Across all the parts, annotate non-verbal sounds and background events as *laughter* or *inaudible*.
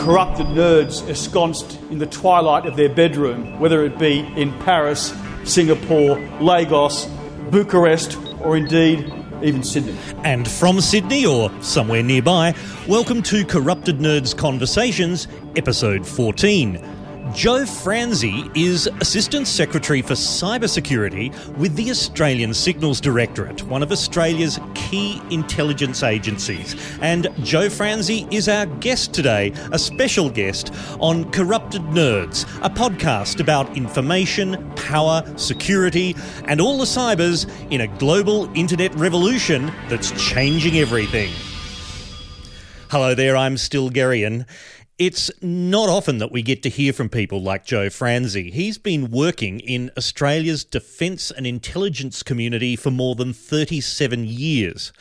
corrupted nerds ensconced in the twilight of their bedroom, whether it be in Paris, Singapore, Lagos, Bucharest, or indeed even Sydney. And from Sydney or somewhere nearby, welcome to Corrupted Nerds Conversations, episode 14. Joe Franzi is Assistant Secretary for Cybersecurity with the Australian Signals Directorate, one of Australia's key intelligence agencies. And Joe Franzi is our guest today, a special guest on Corrupted Nerds, a podcast about information, power, security, and all the cybers in a global internet revolution that's changing everything. Hello there, I'm Stilgherrian. It's not often that we get to hear from people like Joe Franzi. He's been working in Australia's defence and intelligence community for more than 37 years.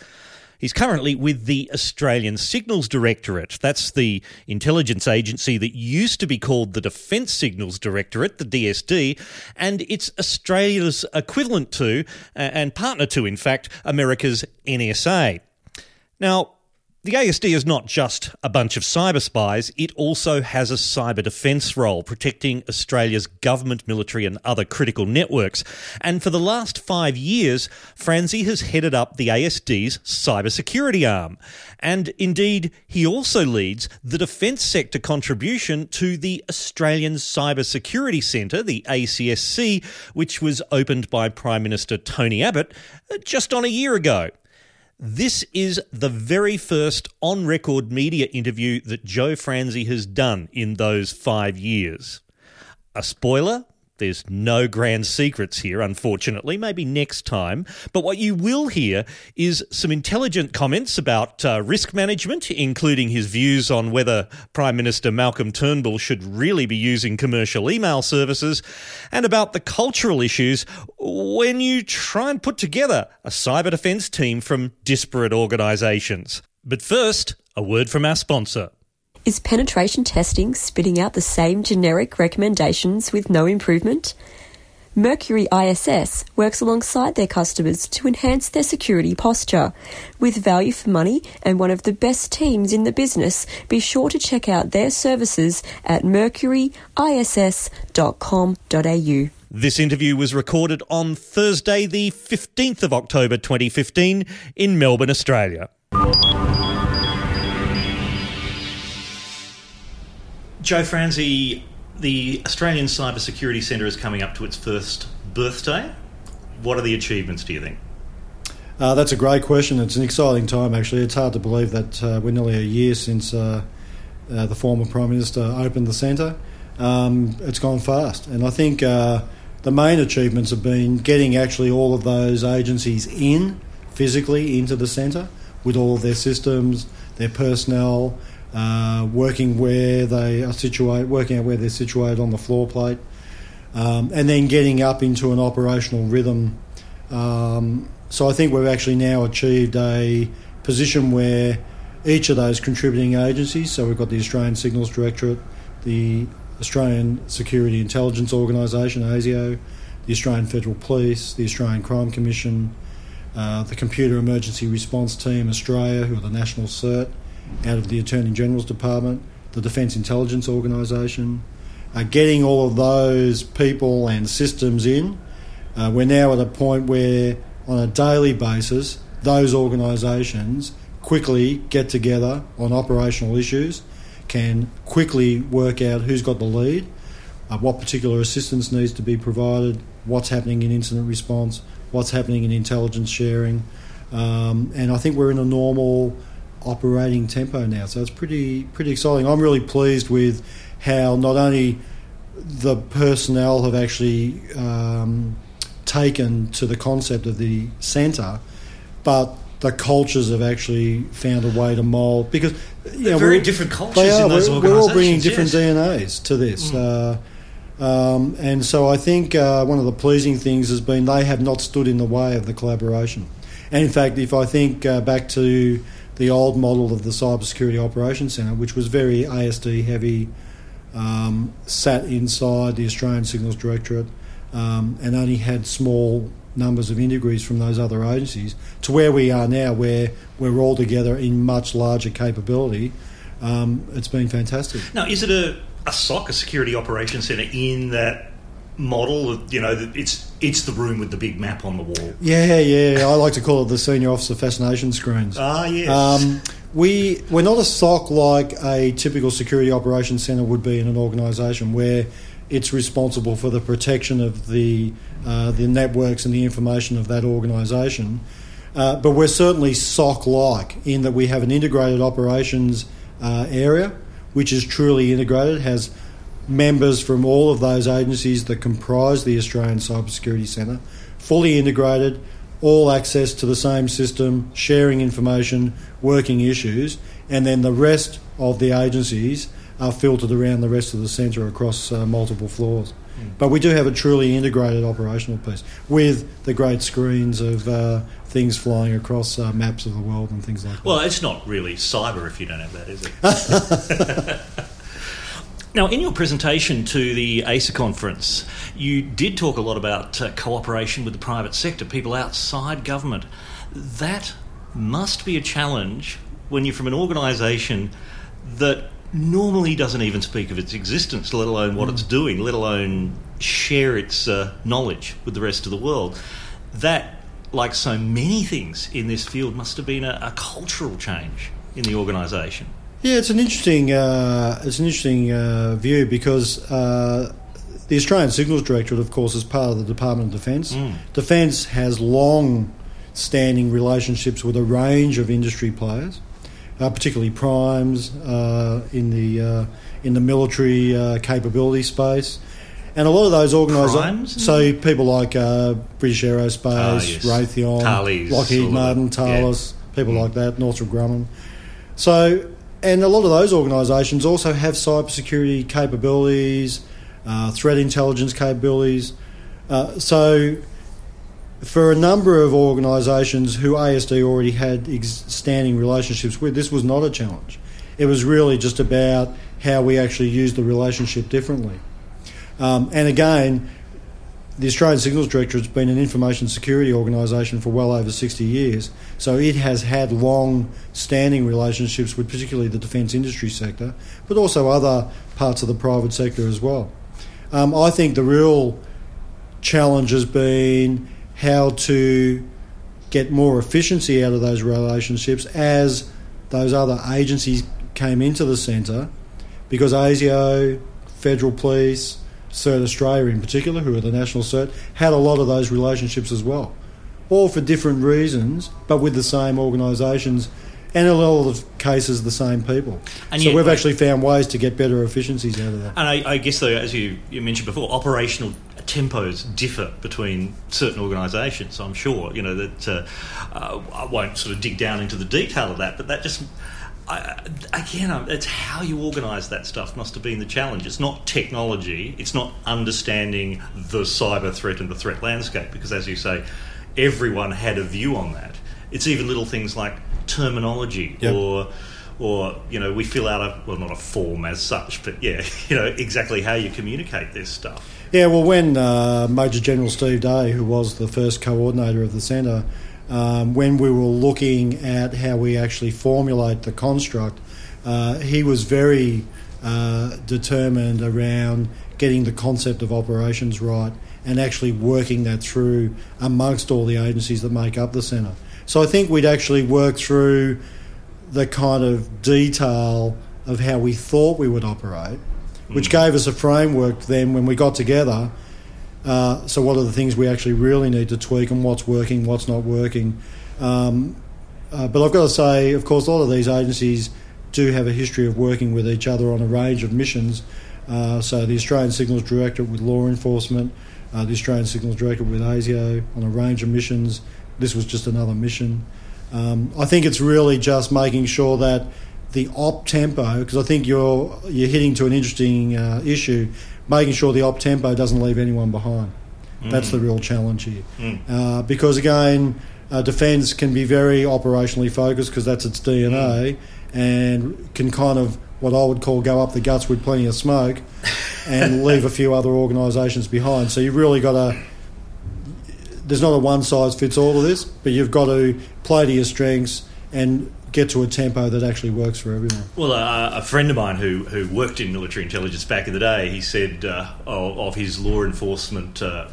He's currently with the Australian Signals Directorate. That's the intelligence agency that used to be called the Defence Signals Directorate, the DSD, and it's Australia's equivalent to, and partner to, in fact, America's NSA. Now, the ASD is not just a bunch of cyber spies, it also has a cyber defence role, protecting Australia's government, military, and other critical networks. And for the last five years, Franzi has headed up the ASD's cybersecurity arm. And indeed, he also leads the defence sector contribution to the Australian Cybersecurity Centre, the ACSC, which was opened by Prime Minister Tony Abbott uh, just on a year ago. This is the very first on record media interview that Joe Franzi has done in those five years. A spoiler there's no grand secrets here, unfortunately, maybe next time. But what you will hear is some intelligent comments about uh, risk management, including his views on whether Prime Minister Malcolm Turnbull should really be using commercial email services, and about the cultural issues when you try and put together a cyber defence team from disparate organisations. But first, a word from our sponsor. Is penetration testing spitting out the same generic recommendations with no improvement? Mercury ISS works alongside their customers to enhance their security posture. With value for money and one of the best teams in the business, be sure to check out their services at mercuryiss.com.au. This interview was recorded on Thursday, the 15th of October 2015, in Melbourne, Australia. Joe Franzi, the Australian Cybersecurity Centre is coming up to its first birthday. What are the achievements, do you think? Uh, that's a great question. It's an exciting time, actually. It's hard to believe that uh, we're nearly a year since uh, uh the former Prime Minister opened the centre. Um, it's gone fast. And I think uh, the main achievements have been getting actually all of those agencies in physically into the centre with all of their systems, their personnel, uh, working where they are situated, working out where they're situated on the floor plate, um, and then getting up into an operational rhythm. Um, so I think we've actually now achieved a position where each of those contributing agencies, so we've got the Australian Signals Directorate, the Australian Security Intelligence Organisation, ASIO, the Australian Federal Police, the Australian Crime Commission, uh, the Computer Emergency Response Team Australia, who are the national CERT, out of the Attorney General's Department, the Defence Intelligence Organisation, uh, getting all of those people and systems in. Uh, we're now at a point where, on a daily basis, those organisations quickly get together on operational issues, can quickly work out who's got the lead, uh, what particular assistance needs to be provided, what's happening in incident response, what's happening in intelligence sharing. Um, and I think we're in a normal operating tempo now. So it's pretty pretty exciting. I'm really pleased with how not only the personnel have actually um, taken to the concept of the centre, but the cultures have actually found a way to mould because you know, very different cultures. They are. we're, we're, all bringing different yes. DNAs to this. Mm. Uh, um, and so I think uh, one of the pleasing things has been they have not stood in the way of the collaboration. And in fact, if I think uh, back to the old model of the Cybersecurity Operations Centre, which was very ASD heavy, um, sat inside the Australian Signals Directorate um, and only had small numbers of integrees from those other agencies, to where we are now, where we're all together in much larger capability. um, it's been fantastic. Now, is it a, a SOC, a security operations centre, in that model? Of, you know, it's it's the room with the big map on the wall. Yeah, yeah. I like to call it the senior officer fascination screens. Ah, yes. Um, we we're not a SOC like a typical security operations centre would be in an organisation where it's responsible for the protection of the uh, the networks and the information of that organisation. Uh, but we're certainly SOC like in that we have an integrated operations uh, area, which is truly integrated, has members from all of those agencies that comprise the Australian Cybersecurity Centre, fully integrated, all access to the same system, sharing information, working issues, and then the rest of the agencies are filtered around the rest of the centre across uh, multiple floors. But we do have a truly integrated operational piece with the great screens of uh, things flying across uh, maps of the world and things like that. Well, it's not really cyber if you don't have that, is it? *laughs* *laughs* now, in your presentation to the ASA conference, you did talk a lot about uh, cooperation with the private sector, people outside government. That must be a challenge when you're from an organisation that normally doesn't even speak of its existence, let alone what it's doing, let alone share its uh, knowledge with the rest of the world. That, like so many things in this field, must have been a, a cultural change in the organisation. Yeah, it's an interesting uh, it's an interesting uh, view because uh, the Australian Signals Directorate, of course, is part of the Department of Defence. Defence has long standing relationships with a range of industry players uh, particularly primes uh, in the uh, in the military uh, capability space, and a lot of those organisations. So people like uh, British Aerospace, Ah, yes. Raytheon, Lockheed Martin, them, yeah. People like that, Northrop Grumman. So, and a lot of those organisations also have cybersecurity capabilities, uh, threat intelligence capabilities. Uh, so, for a number of organisations who ASD already had ex- standing relationships with, this was not a challenge. It was really just about how we actually use the relationship differently. Um, and again, the Australian Signals Directorate has been an information security organisation for well over 60 years, so it has had long standing relationships with particularly the defence industry sector, but also other parts of the private sector as well. Um, I think the real challenge has been how to get more efficiency out of those relationships as those other agencies came into the centre because ASIO, Federal Police, CERT Australia in particular, who are the national CERT, had a lot of those relationships as well. All for different reasons, but with the same organisations and in a lot of cases the same people. And so yet- we've actually found ways to get better efficiencies out of that. And I, I guess, though, as you, you mentioned before, operational tempos differ between certain organisations. I'm sure, you know, that uh, uh, I won't sort of dig down into the detail of that, but that just. I, again, it's how you organise that stuff must have been the challenge. It's not technology, it's not understanding the cyber threat and the threat landscape, because as you say, everyone had a view on that. It's even little things like terminology Yep. or or you know we fill out a well not a form as such but yeah *laughs* you know exactly how you communicate this stuff Yeah, well, when uh, Major General Steve Day, who was the first coordinator of the centre, um, when we were looking at how we actually formulate the construct, uh, he was very uh, determined around getting the concept of operations right and actually working that through amongst all the agencies that make up the centre. So I think we'd actually work through the kind of detail of how we thought we would operate, which gave us a framework then when we got together. Uh, so, what are the things we actually really need to tweak and what's working, what's not working? Um, uh, but I've got to say, of course, a lot of these agencies do have a history of working with each other on a range of missions. Uh, so, the Australian Signals Directorate with law enforcement, uh, the Australian Signals Directorate with ASIO on a range of missions. This was just another mission. Um, I think it's really just making sure that the op tempo, because I think you're you're hitting to an interesting uh, issue, making sure the op tempo doesn't leave anyone behind. That's the real challenge here. Uh, because again, uh, defence can be very operationally focused because that's its DNA, and can kind of what I would call go up the guts with plenty of smoke, *laughs* and leave a few other organisations behind. So you've really got to there's not a one size fits all of this, but you've got to play to your strengths and get to a tempo that actually works for everyone. Well, uh, a friend of mine who, who worked in military intelligence back in the day, he said uh, of, of, his law enforcement uh,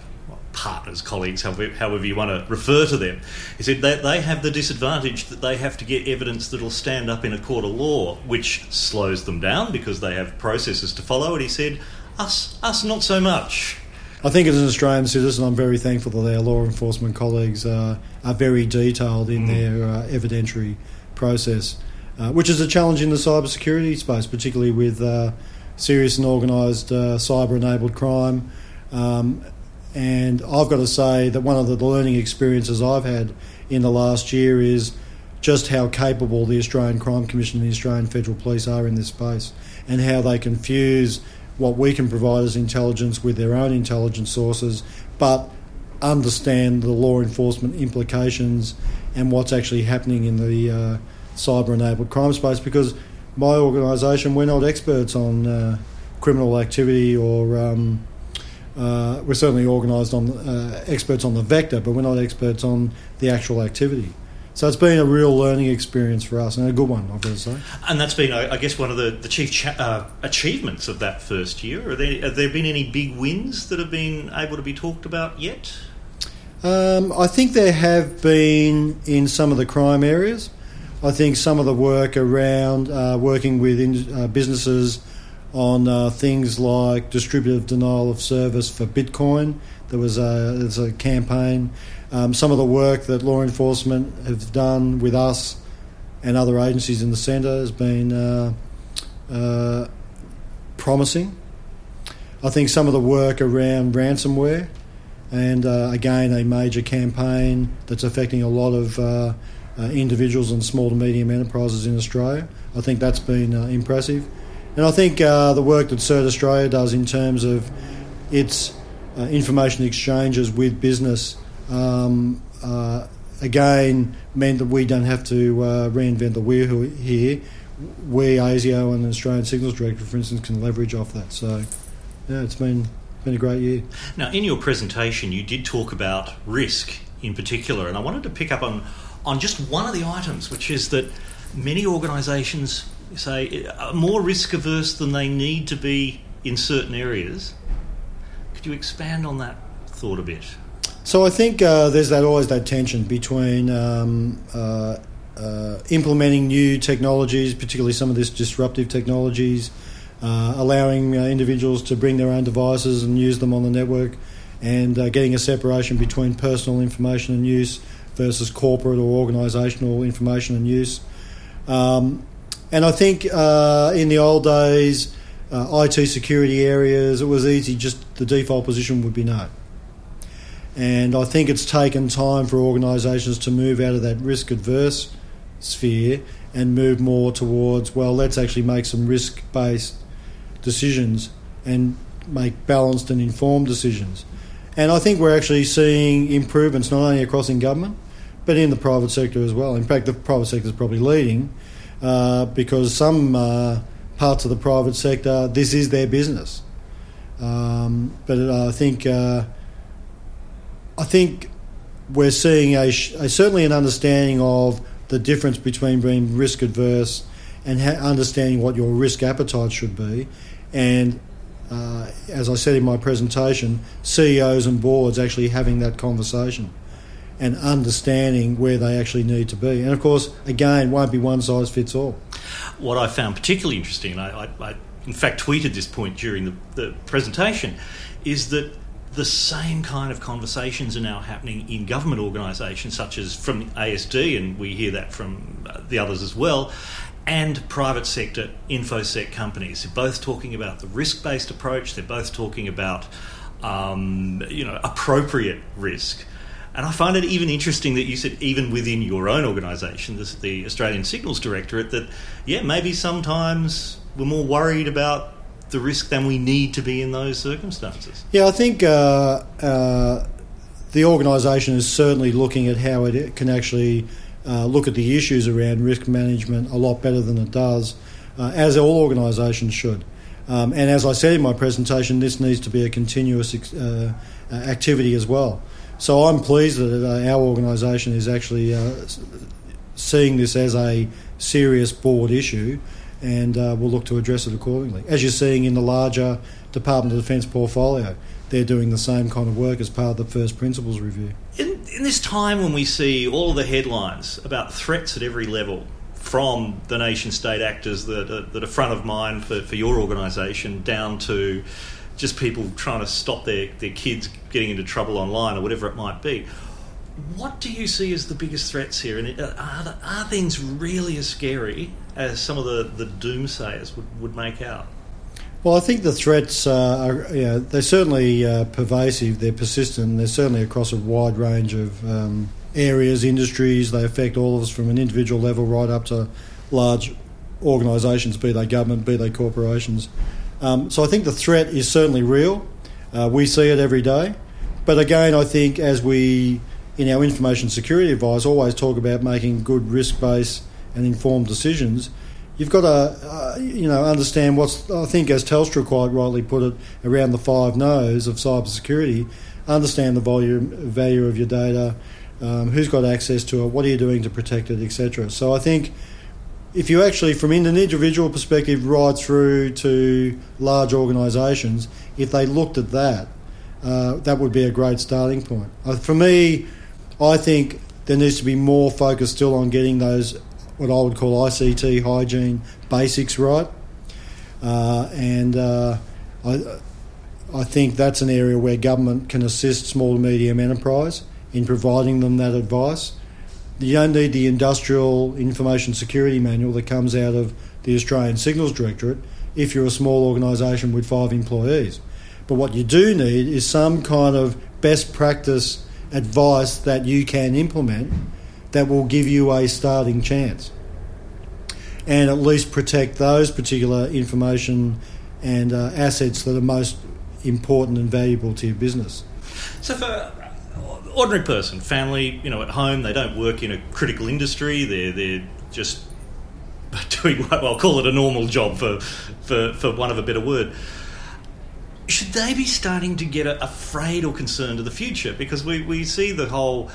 partners, colleagues, however, however, you want to refer to them, he said that they have the disadvantage that they have to get evidence that will stand up in a court of law, which slows them down because they have processes to follow. And he said, us, us not so much. I think as an Australian citizen, I'm very thankful that our law enforcement colleagues uh, are very detailed in mm. their uh, evidentiary process, uh, which is a challenge in the cybersecurity space, particularly with uh, serious and organised uh, cyber-enabled crime. Um, and I've got to say that one of the learning experiences I've had in the last year is just how capable the Australian Crime Commission and the Australian Federal Police are in this space, and how they confuse what we can provide as intelligence with their own intelligence sources, but understand the law enforcement implications and what's actually happening in the uh, cyber enabled crime space because my organisation, we're not experts on uh, criminal activity or. Um, uh, we're certainly organised on uh, experts on the vector, but we're not experts on the actual activity. So it's been a real learning experience for us, and a good one, I've got to say. And that's been, I guess, one of the, the chief cha- uh, achievements of that first year. There, have there been any big wins that have been able to be talked about yet? Um, I think there have been in some of the crime areas. I think some of the work around uh, working with in, uh, businesses on uh, things like distributive denial of service for Bitcoin. There was a, a campaign. Um, some of the work that law enforcement have done with us and other agencies in the centre has been uh, uh, promising. I think some of the work around ransomware and uh, again a major campaign that's affecting a lot of uh, uh, individuals and small to medium enterprises in Australia. I think that's been uh, impressive, and I think uh, the work that CERT Australia does in terms of its uh, information exchanges with business. Um, again, meant that we don't have to reinvent the wheel here. We, ASIO and the Australian Signals Director, for instance, can leverage off that. So, yeah, it's been been a great year. Now, in your presentation, you did talk about risk in particular, and I wanted to pick up on, on just one of the items, which is that many organisations say are more risk averse than they need to be in certain areas. Could you expand on that thought a bit? So I think uh, there's that always that tension between um, uh, uh, implementing new technologies, particularly some of this disruptive technologies, uh, allowing uh, individuals to bring their own devices and use them on the network, and uh, getting a separation between personal information and use versus corporate or organisational information and use. Um, and I think uh, in the old days, IT security areas, it was easy, just the default position would be no. And I think it's taken time for organisations to move out of that risk adverse sphere and move more towards, well, let's actually make some risk based decisions and make balanced and informed decisions. And I think we're actually seeing improvements not only across in government, but in the private sector as well. In fact, the private sector is probably leading uh, because some uh, parts of the private sector, this is their business. Um, but uh, I think uh, I think we're seeing a, a, certainly an understanding of the difference between being risk adverse and ha- understanding what your risk appetite should be, and uh, as I said in my presentation, CEOs and boards actually having that conversation and understanding where they actually need to be. And of course, again, won't be one size fits all. What I found particularly interesting, I, I, I in fact tweeted this point during the, the presentation, is that the same kind of conversations are now happening in government organisations, such as from ASD, and we hear that from the others as well, and private sector infosec companies. They're both talking about the risk-based approach. They're both talking about um, you know appropriate risk. And I find it even interesting that you said even within your own organisation, the Australian Signals Directorate, that yeah maybe sometimes we're more worried about the risk than we need to be in those circumstances. Yeah, I think. Uh, uh, the organisation is certainly looking at how it can actually uh, look at the issues around risk management a lot better than it does, uh, as all organisations should. Um, and as I said in my presentation, this needs to be a continuous uh, uh activity as well. So I'm pleased that uh, our organisation is actually seeing this as a serious board issue and uh, will look to address it accordingly. As you're seeing in the larger Department of Defence portfolio, they're doing the same kind of work as part of the first principles review. In, in this time when we see all the headlines about threats at every level, from the nation state actors that are, that are front of mind for, for your organisation down to just people trying to stop their, their kids getting into trouble online or whatever it might be. What do you see as the biggest threats here? And uh, are, are things really as scary as some of the, the doomsayers would, would make out? Well, I think the threats are you know, they're certainly uh, pervasive, they're persistent, they're certainly across a wide range of um, areas, industries. They affect all of us from an individual level right up to large organisations, be they government, be they corporations. Um, so I think the threat is certainly real. Uh, we see it every day. But again, I think as we, in our information security advice, always talk about making good risk based and informed decisions, you've got to, uh, you know, understand what's, I think, as Telstra quite rightly put it, around the five knows of cybersecurity, understand the volume, value of your data, um, who's got access to it, what are you doing to protect it, etc. So I think if you actually, from an individual perspective, right through to large organisations, if they looked at that, uh, that would be a great starting point. Uh, for me, I think there needs to be more focus still on getting those, what I would call ICT hygiene basics right. Uh, and uh, I, I think that's an area where government can assist small to medium enterprise in providing them that advice. You don't need the industrial information security manual that comes out of the Australian Signals Directorate if you're a small organisation with five employees. But what you do need is some kind of best practice advice that you can implement that will give you a starting chance and at least protect those particular information and uh, assets that are most important and valuable to your business. So, for ordinary person, family, you know, at home, they don't work in a critical industry. They're they're just *laughs* doing what well, I'll call it a normal job for for for one of a better word. Should they be starting to get afraid or concerned of the future? Because we, we see the whole.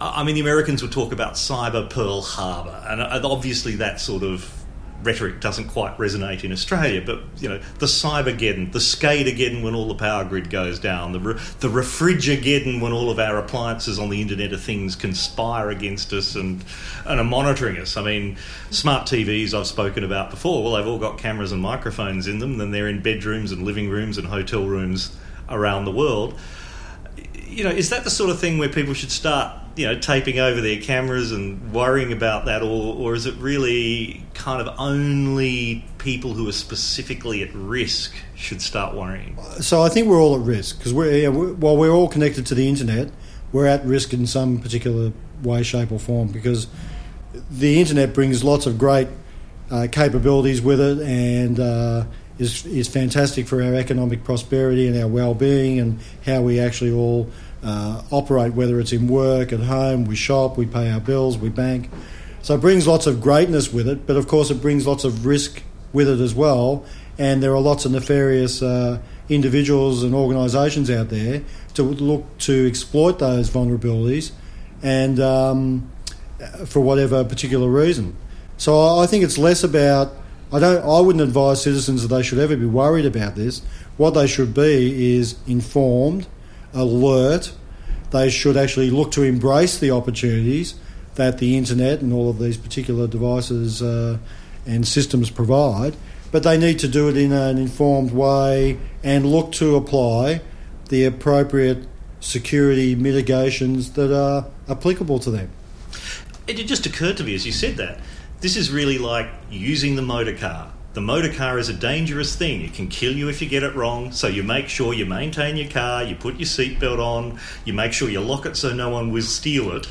I mean, the Americans would talk about cyber Pearl Harbor, uh, and obviously that sort of rhetoric doesn't quite resonate in Australia, but you know the cybergeddon, the SCADAgeddon when all the power grid goes down, the re- the refrigegeddon when all of our appliances on the Internet of Things conspire against us and and are monitoring us. I mean, smart TVs I've spoken about before. Well, they've all got cameras and microphones in them, and they're in bedrooms and living rooms and hotel rooms around the world. You know, is that the sort of thing where people should start you know, taping over their cameras and worrying about that, or, or is it really kind of only people who are specifically at risk should start worrying? So I think we're all at risk because we're, yeah, we're, while we're all connected to the internet, we're at risk in some particular way, shape, or form because the internet brings lots of great uh, capabilities with it and uh, is is fantastic for our economic prosperity and our well-being and how we actually all uh, operate, whether it's in work, at home, we shop, we pay our bills, we bank. So it brings lots of greatness with it, but of course it brings lots of risk with it as well. And there are lots of nefarious uh, individuals and organisations out there to look to exploit those vulnerabilities and um, for whatever particular reason. So I think it's less about. I don't. I wouldn't advise citizens that they should ever be worried about this. What they should be is informed alert, they should actually look to embrace the opportunities that the internet and all of these particular devices uh, and systems provide. But they need to do it in an informed way and look to apply the appropriate security mitigations that are applicable to them. It just occurred to me as you said that this is really like using the motor car the motor car is a dangerous thing. It can kill you if you get it wrong. So you make sure you maintain your car, you put your seatbelt on, you make sure you lock it so no one will steal it.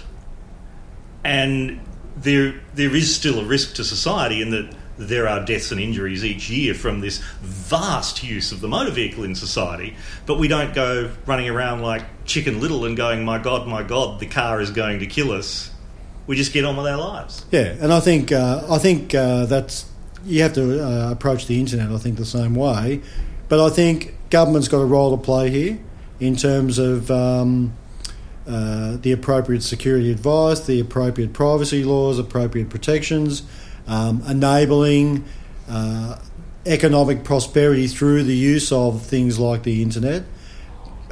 And there, there is still a risk to society in that there are deaths and injuries each year from this vast use of the motor vehicle in society, but we don't go running around like Chicken Little and going, "My God, my God, the car is going to kill us." We just get on with our lives. Yeah, and I think uh, I think uh, that's you have to uh, approach the internet, I think, the same way. But I think government's got a role to play here in terms of um, uh, the appropriate security advice, the appropriate privacy laws, appropriate protections, um, enabling uh, economic prosperity through the use of things like the internet.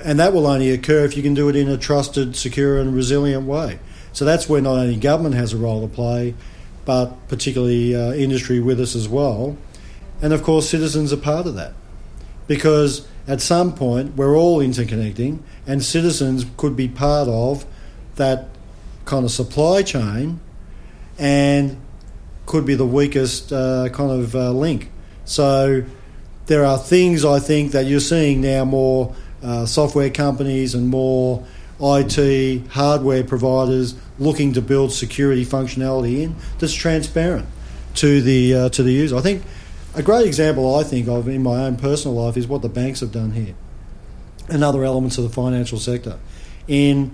And that will only occur if you can do it in a trusted, secure, and resilient way. So that's where not only government has a role to play, but particularly uh, industry with us as well. And of course, citizens are part of that. Because at some point, we're all interconnecting, and citizens could be part of that kind of supply chain and could be the weakest uh, kind of uh, link. So there are things I think that you're seeing now more uh, software companies and more IT hardware providers looking to build security functionality in that's transparent to the uh, to the user. I think a great example I think of in my own personal life is what the banks have done here, and other elements of the financial sector. In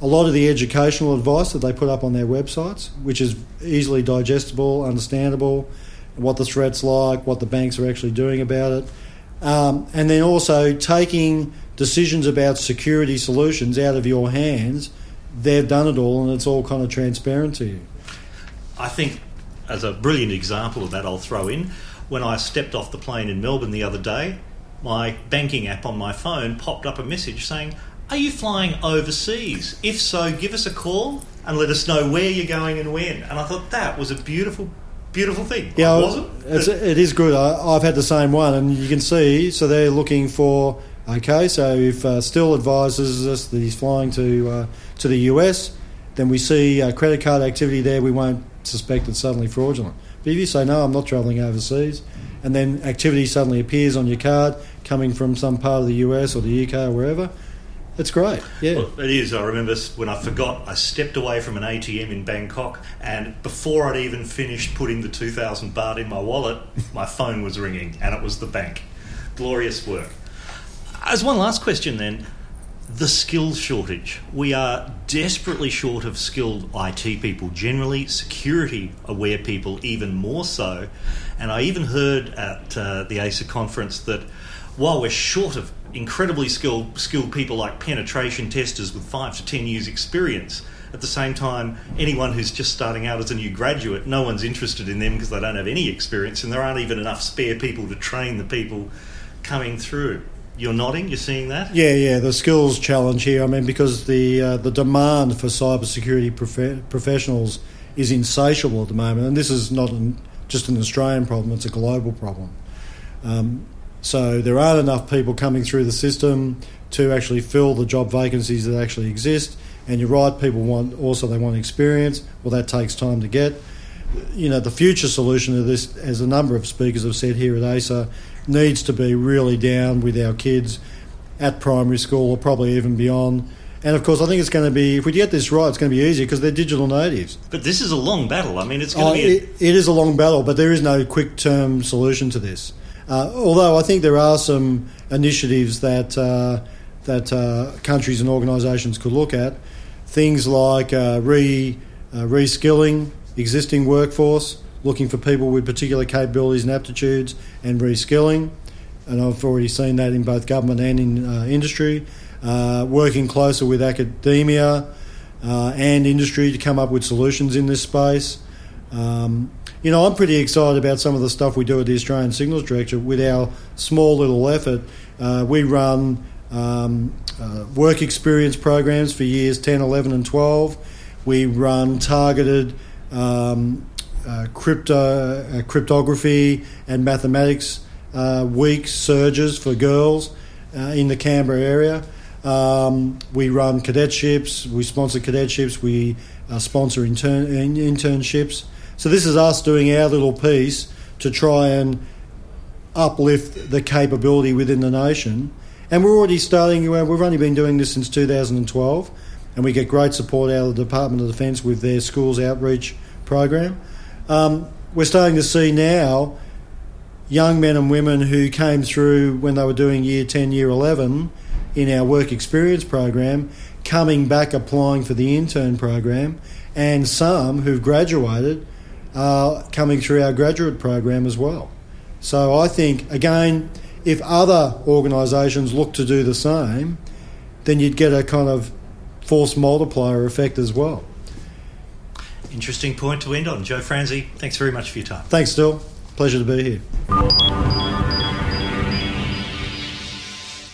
a lot of the educational advice that they put up on their websites, which is easily digestible, understandable, what the threat's like, what the banks are actually doing about it, um, and then also taking decisions about security solutions out of your hands. They've done it all, and it's all kind of transparent to you. I think, as a brilliant example of that, I'll throw in when I stepped off the plane in Melbourne the other day, my banking app on my phone popped up a message saying, Are you flying overseas? If so, give us a call and let us know where you're going and when. And I thought that was a beautiful beautiful thing. Yeah, was it? It's, it is good. I, have had the same one, and you can see. So they're looking for. Okay, so if uh, Still advises us that he's flying to uh, to the US, then we see uh, credit card activity there. We won't suspect it's suddenly fraudulent. But if you say no, I'm not travelling overseas, and then activity suddenly appears on your card coming from some part of the US or the UK or wherever, it's great, yeah. Well, it is. I remember when I forgot, I stepped away from an ATM in Bangkok, and before I'd even finished putting the 2,000 baht in my wallet, my phone was ringing, and it was the bank. Glorious work. As one last question, then, the skills shortage. We are desperately short of skilled IT people, generally, security aware people, even more so. And I even heard at uh, the ASA conference that while we're short of incredibly skilled skilled people like penetration testers with five to ten years experience. At the same time, anyone who's just starting out as a new graduate, no one's interested in them because they don't have any experience, and there aren't even enough spare people to train the people coming through. You're nodding. You're seeing that? Yeah, yeah. The skills challenge here. I mean, because the uh, the demand for cybersecurity prof- professionals is insatiable at the moment, and this is not an, just an Australian problem; it's a global problem. Um, so there aren't enough people coming through the system to actually fill the job vacancies that actually exist. And you're right, people want also they want experience. Well, that takes time to get. You know, the future solution to this, as a number of speakers have said here at ASA, needs to be really down with our kids at primary school or probably even beyond. And of course, I think it's going to be, if we get this right, it's going to be easy because they're digital natives. But this is a long battle. I mean, it's going oh, to be. A... It, it is a long battle, but there is no quick term solution to this. Uh, although I think there are some initiatives that uh, that uh, countries and organisations could look at, things like uh, re uh, reskilling existing workforce, looking for people with particular capabilities and aptitudes, and reskilling. And I've already seen that in both government and in uh, industry. working closer with academia and industry to come up with solutions in this space. Um, you know, I'm pretty excited about some of the stuff we do at the Australian Signals Directorate with our small little effort. Uh, we run um, uh, work experience programs for years 10, 11, and 12. We run targeted um, uh, crypto, uh, cryptography and mathematics uh, week surges for girls uh, in the Canberra area. Um, we run cadetships, we sponsor cadetships, we sponsor intern- internships. So this is us doing our little piece to try and uplift the capability within the nation. And we're already starting, we've only been doing this since 2012, and we get great support out of the Department of Defence with their schools outreach program. Um, we're starting to see now young men and women who came through when they were doing year 10, year 11 in our work experience program coming back applying for the intern program, and some who've graduated are coming through our graduate program as well. So I think, again, if other organisations look to do the same, then you'd get a kind of force multiplier effect as well. Interesting point to end on. Joe Franzi, thanks very much for your time. Thanks, Still. Pleasure to be here.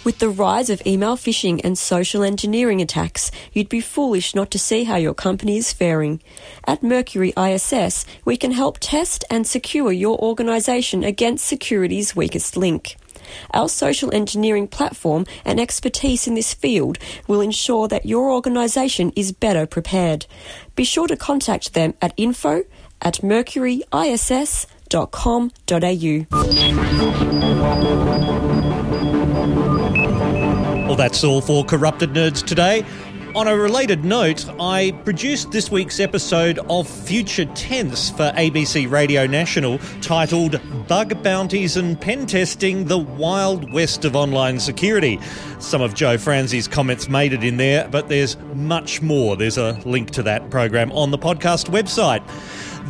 With the rise of email phishing and social engineering attacks, you'd be foolish not to see how your company is faring. At Mercury ISS, we can help test and secure your organisation against security's weakest link. Our social engineering platform and expertise in this field will ensure that your organisation is better prepared. Be sure to contact them at info at mercuryISS.com.au. Well, that's all for Corrupted Nerds today. On a related note, I produced this week's episode of Future Tense for ABC Radio National titled Bug Bounties and Pen Testing The Wild West of Online Security. Some of Joe Franzi's comments made it in there, but there's much more. There's a link to that program on the podcast website.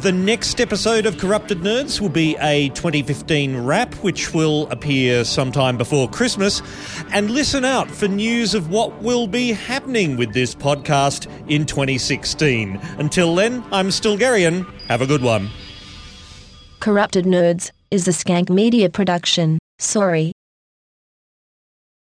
The next episode of Corrupted Nerds will be a 2015 wrap, which will appear sometime before Christmas. And listen out for news of what will be happening with this podcast in 2016. Until then, I'm Stilgherrian. Have a good one. Corrupted Nerds is a Skank Media production. Sorry.